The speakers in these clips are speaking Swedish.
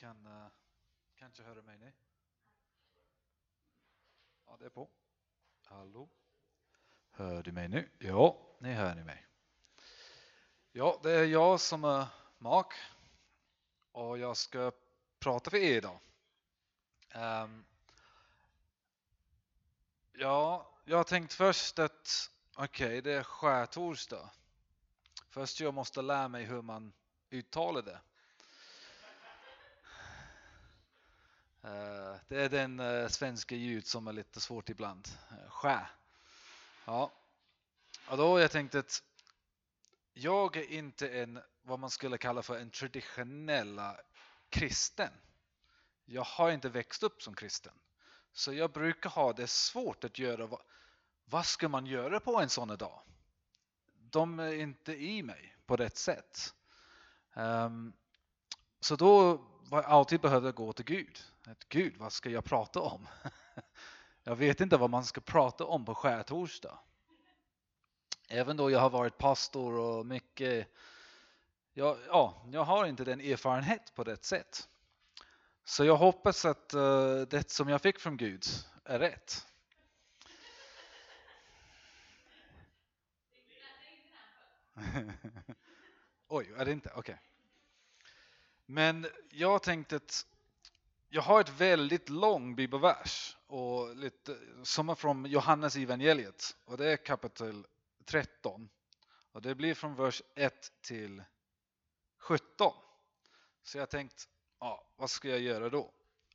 kan uh, kanske höra mig nu. Ja, det är på. Hallå? Hör du mig nu? Ja, ni hör ni mig. Ja, det är jag som är Mark och jag ska prata för er idag. Um, ja, jag tänkte tänkt först att okej, okay, det är skärtorsdag. Först jag måste lära mig hur man uttalar det. Eh, det är den eh, svenska ljud som är lite svårt ibland. Eh, skär. Ja. Och då jag tänkte att jag är inte en, vad man skulle kalla för en traditionella kristen. Jag har inte växt upp som kristen. Så jag brukar ha det svårt att göra, vad, vad ska man göra på en sån dag? De är inte i mig på rätt sätt. Um, så då alltid behövde gå till Gud. Att, Gud, vad ska jag prata om? jag vet inte vad man ska prata om på skärtorsdag. Även då jag har varit pastor och mycket, ja, ja, jag har inte den erfarenhet på rätt sätt. Så jag hoppas att uh, det som jag fick från Gud är rätt. Oj, är det inte? Okej. Okay. Men jag tänkte att jag har ett väldigt lång bibelvers och lite, som är från Johannes evangeliet och det är kapitel 13 och det blir från vers 1 till 17. Så jag tänkte, ja, vad ska jag göra då?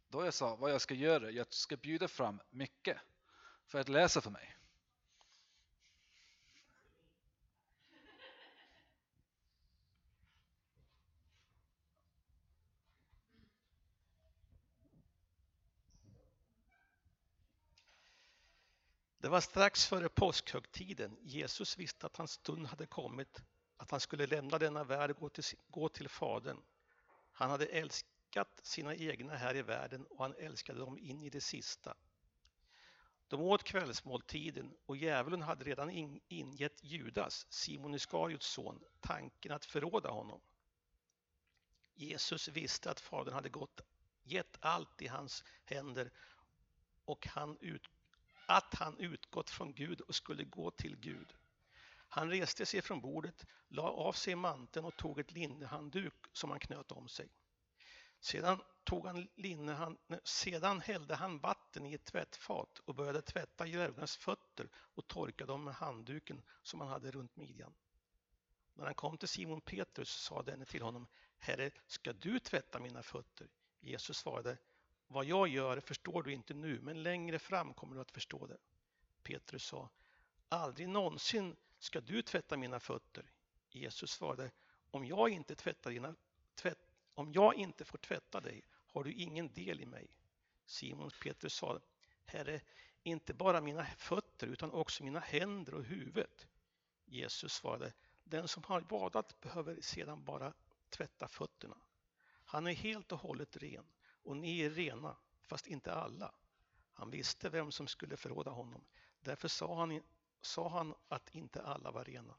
Då jag sa vad jag ska göra, jag ska bjuda fram mycket för att läsa för mig. Det var strax före påskhögtiden. Jesus visste att hans stund hade kommit, att han skulle lämna denna värld och gå till, gå till Fadern. Han hade älskat sina egna här i världen och han älskade dem in i det sista. De åt kvällsmåltiden och djävulen hade redan ingett Judas, Simon Iskariots son, tanken att förråda honom. Jesus visste att Fadern hade gått, gett allt i hans händer och han ut, att han utgått från Gud och skulle gå till Gud. Han reste sig från bordet, la av sig manteln och tog ett linnehandduk som han knöt om sig. Sedan, tog han linnehand, sedan hällde han vatten i ett tvättfat och började tvätta djävulens fötter och torka dem med handduken som han hade runt midjan. När han kom till Simon Petrus sa denne till honom, Herre, ska du tvätta mina fötter? Jesus svarade, vad jag gör förstår du inte nu, men längre fram kommer du att förstå det. Petrus sa, aldrig någonsin ska du tvätta mina fötter. Jesus svarade, om jag inte tvättar dina, tvätt, om jag inte får tvätta dig har du ingen del i mig. Simon Petrus sa, Herre, inte bara mina fötter utan också mina händer och huvudet. Jesus svarade, den som har badat behöver sedan bara tvätta fötterna. Han är helt och hållet ren och ni är rena, fast inte alla. Han visste vem som skulle förråda honom. Därför sa han, sa han att inte alla var rena.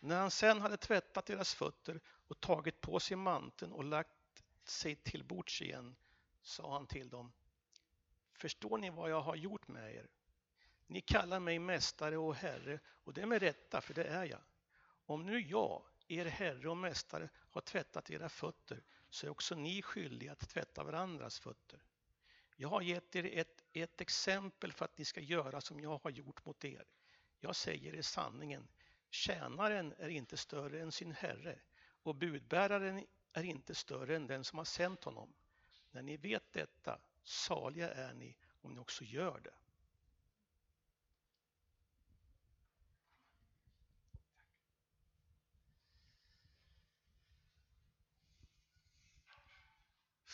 När han sen hade tvättat deras fötter och tagit på sig manteln och lagt sig till bords igen sa han till dem Förstår ni vad jag har gjort med er? Ni kallar mig mästare och herre och det är med rätta, för det är jag. Om nu jag, er herre och mästare, har tvättat era fötter så är också ni skyldiga att tvätta varandras fötter. Jag har gett er ett, ett exempel för att ni ska göra som jag har gjort mot er. Jag säger er sanningen. Tjänaren är inte större än sin herre och budbäraren är inte större än den som har sänt honom. När ni vet detta, saliga är ni om ni också gör det.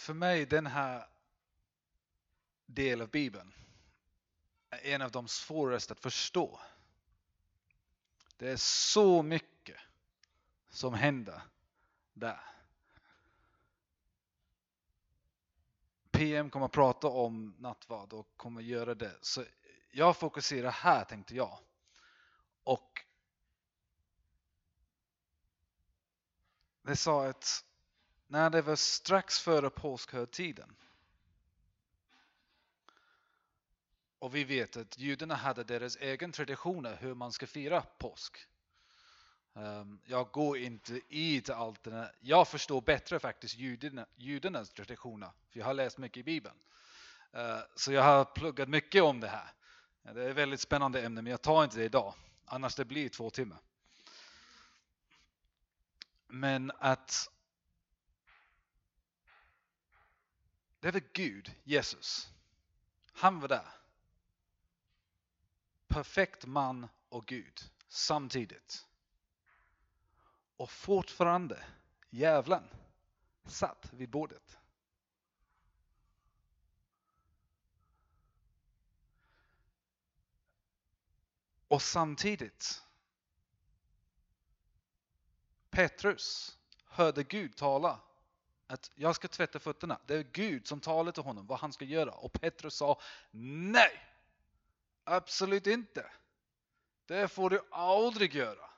För mig den här delen av Bibeln är en av de svåraste att förstå. Det är så mycket som händer där. PM kommer att prata om nattvard och kommer göra det. Så jag fokuserar här tänkte jag. Och det sa att när det var strax före påskhögtiden. Och vi vet att judarna hade deras egen traditioner hur man ska fira påsk. Ehm, jag går inte i till allt det där. Jag förstår bättre faktiskt judarna, judarnas traditioner, för jag har läst mycket i Bibeln. Ehm, så jag har pluggat mycket om det här. Det är ett väldigt spännande ämne, men jag tar inte det idag. Annars det blir två timmar. Men att det var Gud, Jesus. Han var där. Perfekt man och Gud samtidigt. Och fortfarande djävulen satt vid bordet. Och samtidigt Petrus hörde Gud tala att jag ska tvätta fötterna. Det är Gud som talar till honom vad han ska göra. Och Petrus sa nej, absolut inte. Det får du aldrig göra.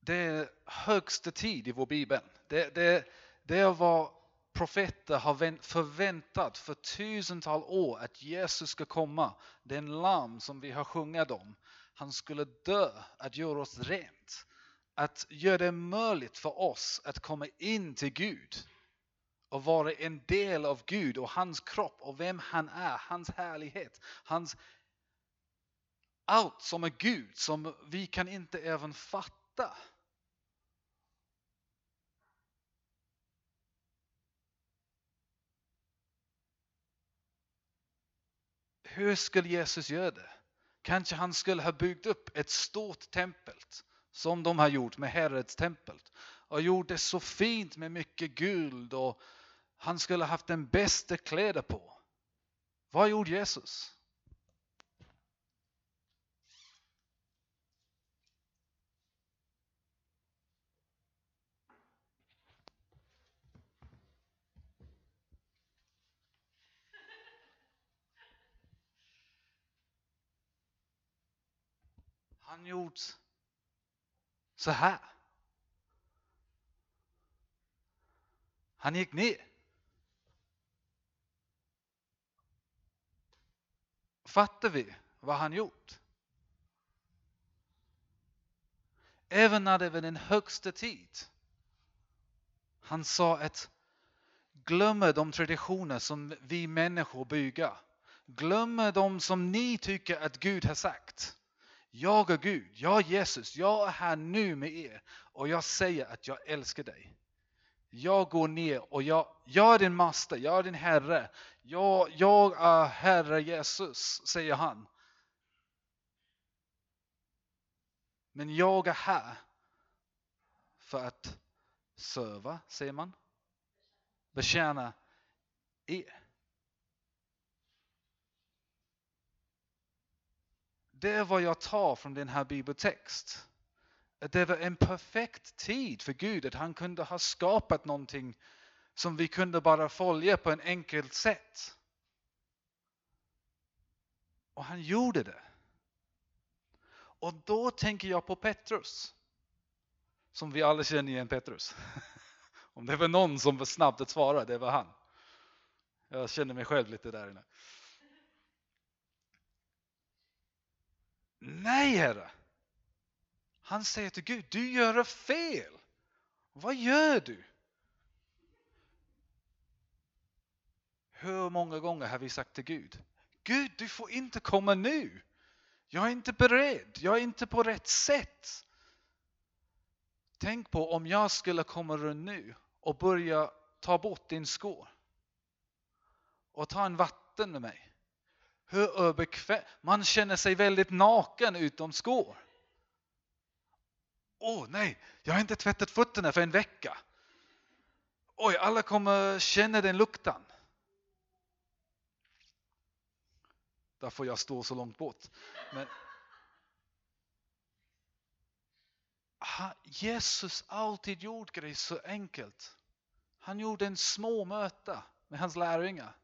Det är högsta tid i vår bibel. Det, det, det var profeter har förväntat för tusentals år att Jesus ska komma. Den lam som vi har sjungit om. Han skulle dö att göra oss rent. Att göra det möjligt för oss att komma in till Gud och vara en del av Gud och hans kropp och vem han är, hans härlighet, hans allt som är Gud som vi kan inte även fatta. Hur skulle Jesus göra det? Kanske han skulle ha byggt upp ett stort tempel som de har gjort med Herods tempel och gjort det så fint med mycket guld och han skulle ha haft den bästa kläder på. Vad gjorde Jesus? Han gjorde så här. Han gick ner. Fattar vi vad han gjort? Även när det var den högsta tid. Han sa att glömmer de traditioner som vi människor bygger. Glömmer de som ni tycker att Gud har sagt. Jag är Gud, jag är Jesus, jag är här nu med er och jag säger att jag älskar dig. Jag går ner och jag, jag är din master, jag är din herre. Jag, jag är Herre Jesus, säger han. Men jag är här för att serva, säger man, betjäna er. Det är vad jag tar från den här bibeltext. Att det var en perfekt tid för Gud, att han kunde ha skapat någonting som vi kunde bara följa på en enkelt sätt. Och han gjorde det. Och då tänker jag på Petrus. Som vi alla känner igen Petrus. Om det var någon som var snabb att svara, det var han. Jag känner mig själv lite där inne. Nej, Herre. Han säger till Gud, du gör fel. Vad gör du? Hur många gånger har vi sagt till Gud, Gud du får inte komma nu. Jag är inte beredd, jag är inte på rätt sätt. Tänk på om jag skulle komma runt nu och börja ta bort din skor och ta en vatten med mig. Hur obekväm, man känner sig väldigt naken utom skor. Åh oh, nej, jag har inte tvättat fötterna för en vecka. Oj, alla kommer känna den lukten. Där får jag stå så långt bort. Men Jesus alltid gjort grejer så enkelt. Han gjorde en små möte med hans lärjungar.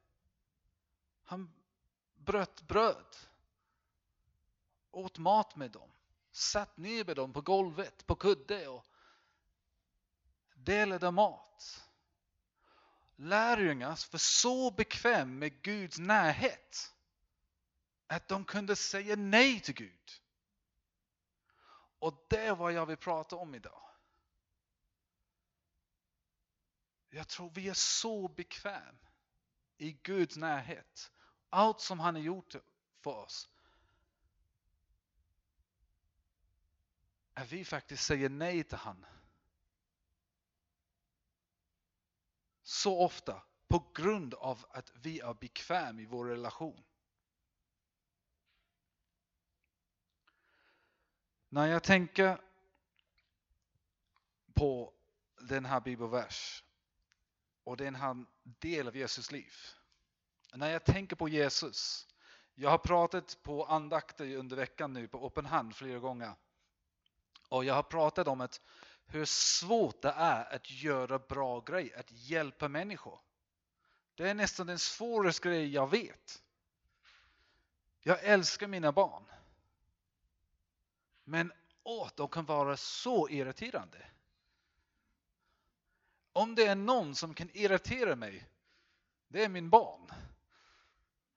Han bröt bröd. åt mat med dem, satt ner med dem på golvet, på kudde och delade mat. Lärjungar var så bekväm med Guds närhet att de kunde säga nej till Gud. Och det är vad jag vill prata om idag. Jag tror vi är så bekväm i Guds närhet. Allt som han har gjort för oss. Att vi faktiskt säger nej till han. Så ofta på grund av att vi är bekväma i vår relation. När jag tänker på den här bibelvers och den här del av Jesus liv. När jag tänker på Jesus, jag har pratat på andakter under veckan nu på Open Hand flera gånger. Och jag har pratat om att hur svårt det är att göra bra grejer, att hjälpa människor. Det är nästan den svåraste grejen jag vet. Jag älskar mina barn. Men åh, de kan vara så irriterande. Om det är någon som kan irritera mig, det är min barn.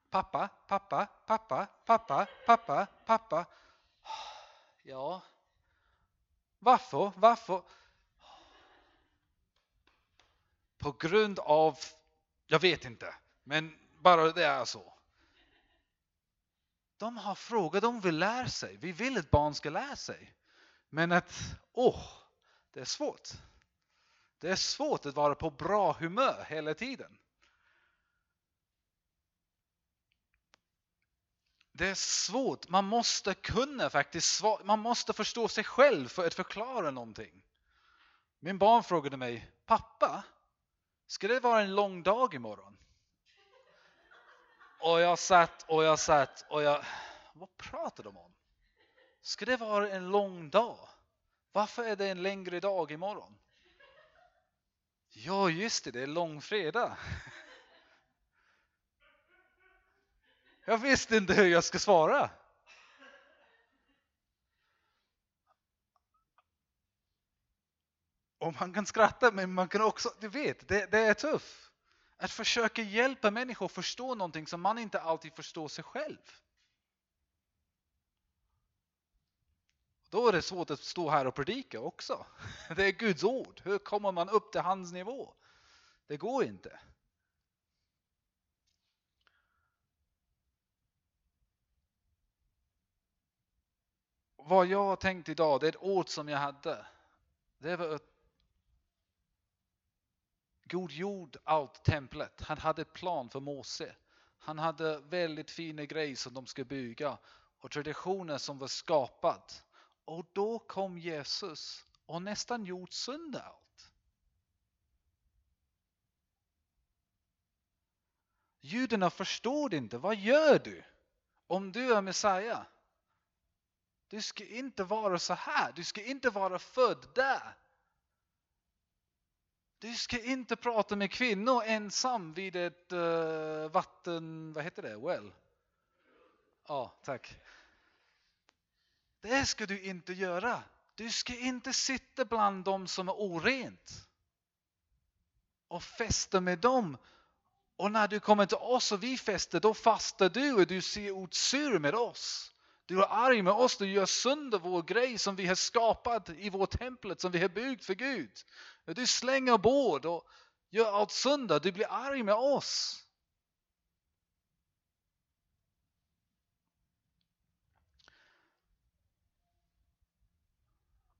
Pappa, pappa, pappa, pappa, pappa, pappa. Ja, varför? Varför? På grund av, jag vet inte, men bara det är så. De har frågor, de vill lära sig. Vi vill att barn ska lära sig. Men att, åh, oh, det är svårt. Det är svårt att vara på bra humör hela tiden. Det är svårt. Man måste kunna faktiskt svara, man måste förstå sig själv för att förklara någonting. Min barn frågade mig, pappa, ska det vara en lång dag imorgon? Och jag satt och jag satt och jag, vad pratar de om? Ska det vara en lång dag? Varför är det en längre dag imorgon? Ja, just det, det är långfredag. Jag visste inte hur jag ska svara. Och man kan skratta, men man kan också, du vet, det, det är tufft. Att försöka hjälpa människor att förstå någonting som man inte alltid förstår sig själv. Då är det svårt att stå här och predika också. Det är Guds ord. Hur kommer man upp till hans nivå? Det går inte. Vad jag har tänkt idag, det är ett ord som jag hade. Det var att Gud gjorde allt templet. Han hade ett plan för Mose. Han hade väldigt fina grejer som de skulle bygga och traditioner som var skapade. Och då kom Jesus och nästan gjort sönder allt. Judarna förstod inte, vad gör du om du är Messiah? Du ska inte vara så här, du ska inte vara född där. Du ska inte prata med kvinnor ensam vid ett uh, vatten, vad heter det, well? Ja, tack. Det ska du inte göra. Du ska inte sitta bland dem som är orent och festa med dem. Och när du kommer till oss och vi festar, då fastar du och du ser ut sur med oss. Du är arg med oss, du gör sönder vår grej som vi har skapat i vårt templet som vi har byggt för Gud. Du slänger bord och gör allt sönder, du blir arg med oss.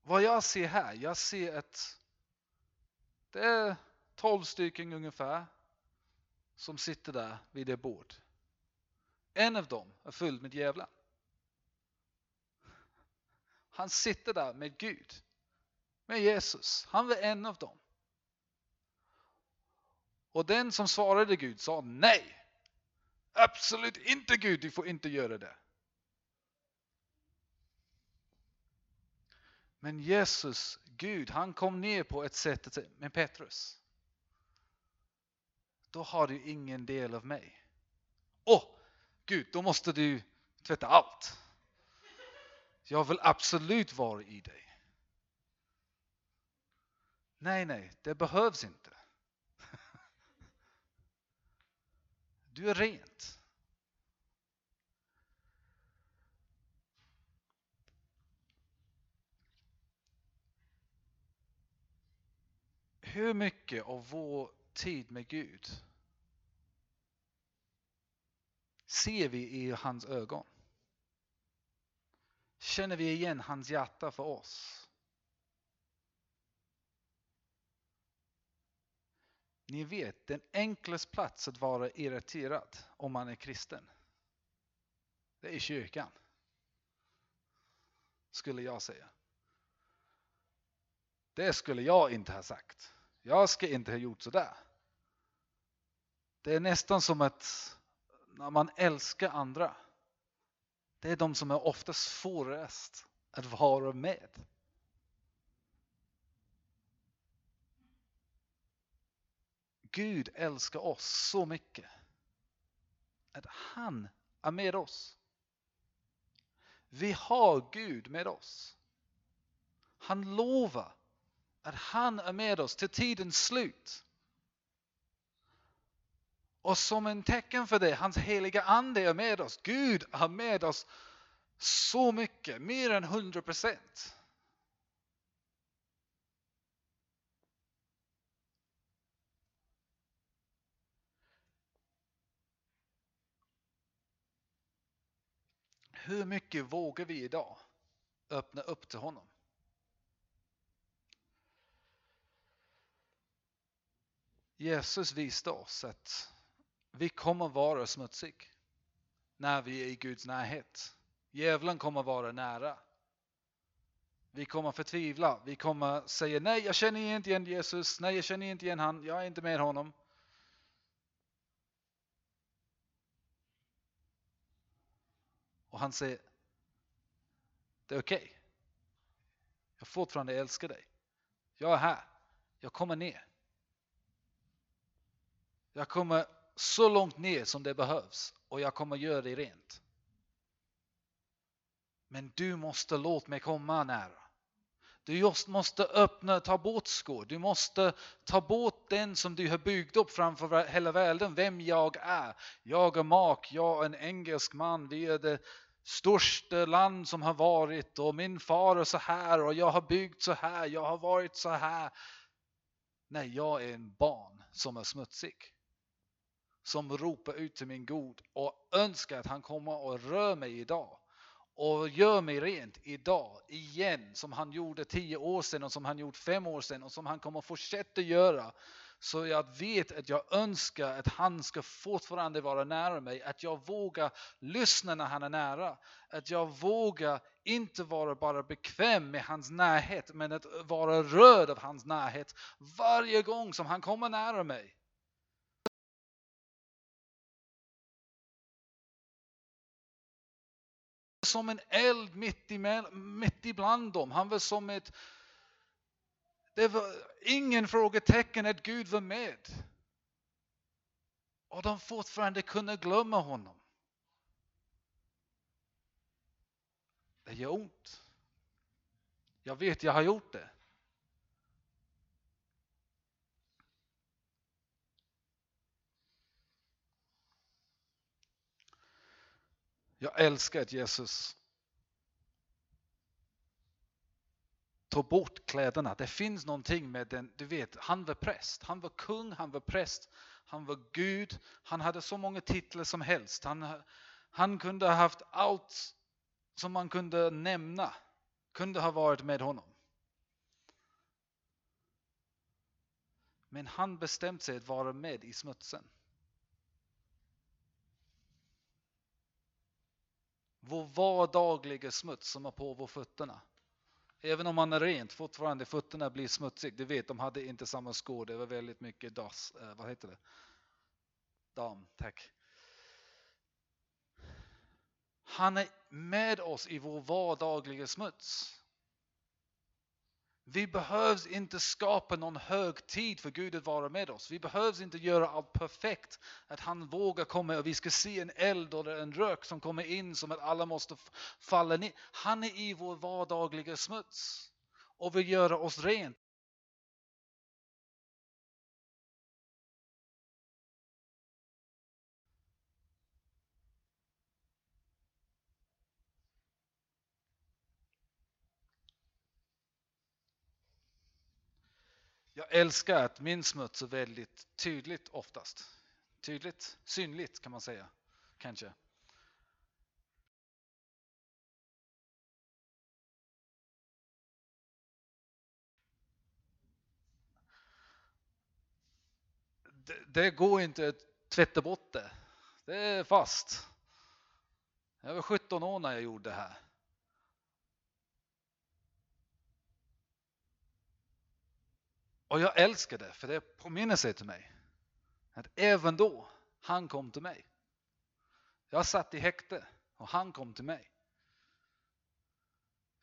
Vad jag ser här, jag ser att det är tolv stycken ungefär som sitter där vid det bord. En av dem är full med djävulen. Han sitter där med Gud, med Jesus. Han var en av dem. Och den som svarade Gud sa nej. Absolut inte Gud, du får inte göra det. Men Jesus, Gud, han kom ner på ett sätt med Petrus. Då har du ingen del av mig. Åh, oh, Gud, då måste du tvätta allt. Jag vill absolut vara i dig. Nej, nej, det behövs inte. Du är rent. Hur mycket av vår tid med Gud ser vi i hans ögon? Känner vi igen hans hjärta för oss? Ni vet, den enklaste plats att vara irriterad om man är kristen, det är kyrkan. Skulle jag säga. Det skulle jag inte ha sagt. Jag ska inte ha gjort sådär. Det är nästan som att när man älskar andra, det är de som är oftast svårast att vara med. Gud älskar oss så mycket att han är med oss. Vi har Gud med oss. Han lovar att han är med oss till tidens slut. Och som en tecken för det, hans heliga ande är med oss. Gud är med oss så mycket, mer än 100 procent. Hur mycket vågar vi idag öppna upp till honom? Jesus visade oss att vi kommer vara smutsig när vi är i Guds närhet. Djävulen kommer vara nära. Vi kommer förtvivla. Vi kommer säga nej, jag känner inte igen Jesus. Nej, jag känner inte igen han. Jag är inte med honom. Och han säger, det är okej. Okay. Jag fortfarande älskar dig. Jag är här. Jag kommer ner. Jag kommer så långt ner som det behövs och jag kommer göra dig rent. Men du måste låta mig komma nära. Du just måste öppna, ta bort skor. Du måste ta bort den som du har byggt upp framför hela världen, vem jag är. Jag är mak, jag är en engelsk man, vi är det största land som har varit och min far är så här och jag har byggt så här, jag har varit så här. Nej, jag är en barn som är smutsig som ropar ut till min God och önskar att han kommer och rör mig idag och gör mig rent idag igen som han gjorde tio år sedan och som han gjort fem år sedan och som han kommer fortsätta göra. Så jag vet att jag önskar att han ska fortfarande vara nära mig, att jag vågar lyssna när han är nära, att jag vågar inte vara bara bekväm med hans närhet men att vara rörd av hans närhet varje gång som han kommer nära mig. Som en eld mitt, i, mitt ibland dem. Han var som ett... Det var ingen frågetecken att Gud var med. Och de fortfarande kunde glömma honom. Det gör ont. Jag vet, jag har gjort det. Jag älskar att Jesus tog bort kläderna. Det finns någonting med den, du vet, han var präst, han var kung, han var präst, han var Gud, han hade så många titlar som helst. Han, han kunde ha haft allt som man kunde nämna, kunde ha varit med honom. Men han bestämde sig att vara med i smutsen. Vår vardagliga smuts som är på våra fötterna. Även om man är rent, fortfarande fötterna blir smutsiga. Du vet, de hade inte samma skor, det var väldigt mycket dass. eh, vad heter det? Dam, tack. Han är med oss i vår vardagliga smuts. Vi behövs inte skapa någon högtid för Gud att vara med oss. Vi behövs inte göra allt perfekt. Att han vågar komma och vi ska se en eld eller en rök som kommer in som att alla måste falla ner. Han är i vår vardagliga smuts och vill göra oss rent. Jag älskar att min smuts är väldigt tydligt oftast. Tydligt, synligt kan man säga, kanske. Det, det går inte att tvätta bort det. Det är fast. Jag var 17 år när jag gjorde det här. Och jag älskar det, för det påminner sig till mig. Att även då, han kom till mig. Jag satt i häkte och han kom till mig.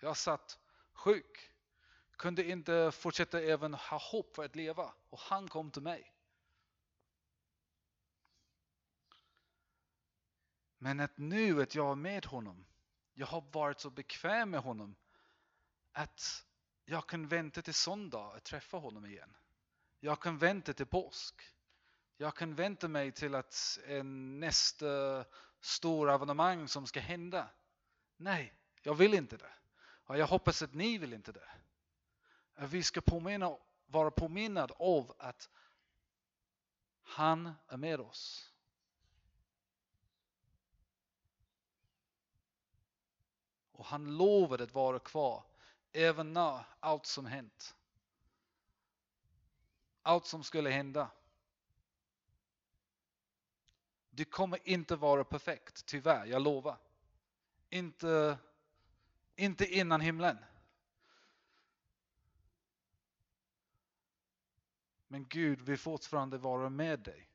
Jag satt sjuk, kunde inte fortsätta även ha hopp för att leva och han kom till mig. Men att nu att jag är med honom, jag har varit så bekväm med honom att jag kan vänta till söndag att träffa honom igen. Jag kan vänta till påsk. Jag kan vänta mig till att en nästa stor evenemang som ska hända. Nej, jag vill inte det. Och jag hoppas att ni vill inte det. Att vi ska påminna, vara påminnade av att han är med oss. Och han lovade att vara kvar även när allt som hänt. Allt som skulle hända. Det kommer inte vara perfekt, tyvärr, jag lovar. Inte, inte innan himlen. Men Gud vill fortfarande vara med dig.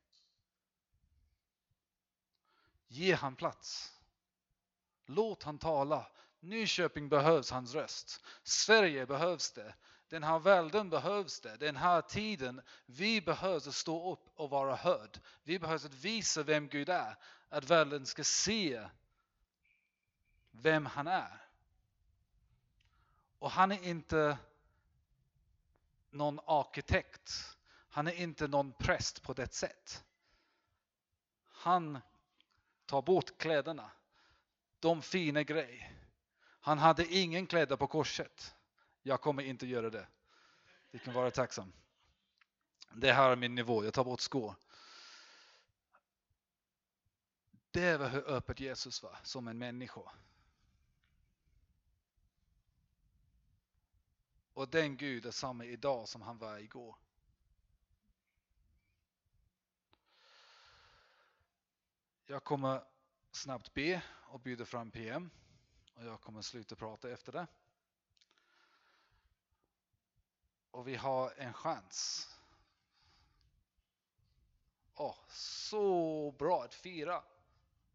Ge han plats. Låt han tala. Nyköping behövs hans röst. Sverige behövs det. Den här världen behövs det. Den här tiden, vi behöver stå upp och vara hörd. Vi behöver att visa vem Gud är. Att världen ska se vem han är. Och han är inte någon arkitekt. Han är inte någon präst på det sätt. Han tar bort kläderna. De fina grejer han hade ingen kläder på korset. Jag kommer inte göra det. Du kan vara tacksam. Det här är min nivå, jag tar bort skor. Det var hur öppet Jesus var som en människa. Och den Gud är samma idag som han var igår. Jag kommer snabbt be och bjuda fram PM. Och jag kommer sluta prata efter det. Och vi har en chans. Åh, så bra att fira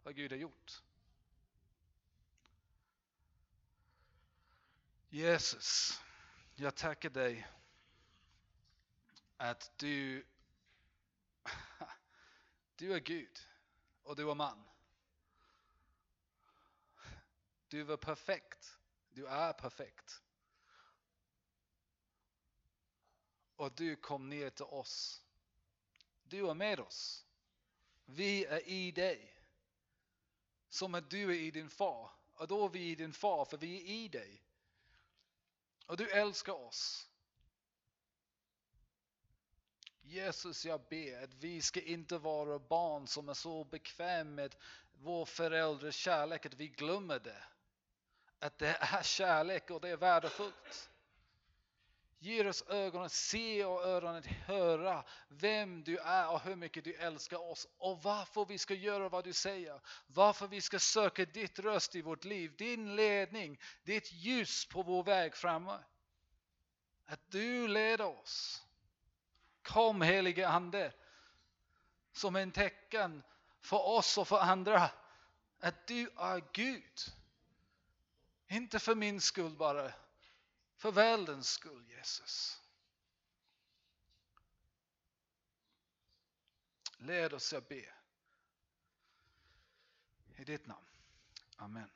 vad Gud har gjort. Jesus, jag tackar dig att du, du är Gud och du är man. Du var perfekt. Du är perfekt. Och du kom ner till oss. Du är med oss. Vi är i dig. Som att du är i din far. Och då är vi i din far för vi är i dig. Och du älskar oss. Jesus, jag ber att vi ska inte vara barn som är så bekväma med vår förälders kärlek att vi glömmer det att det är kärlek och det är värdefullt. Ge oss ögon att se och öron att höra vem du är och hur mycket du älskar oss och varför vi ska göra vad du säger. Varför vi ska söka ditt röst i vårt liv, din ledning, ditt ljus på vår väg framåt. Att du leder oss. Kom helige Ande som en tecken för oss och för andra att du är Gud. Inte för min skull bara, För världens skull, Jesus. Led oss, jag ber. I ditt namn. Amen.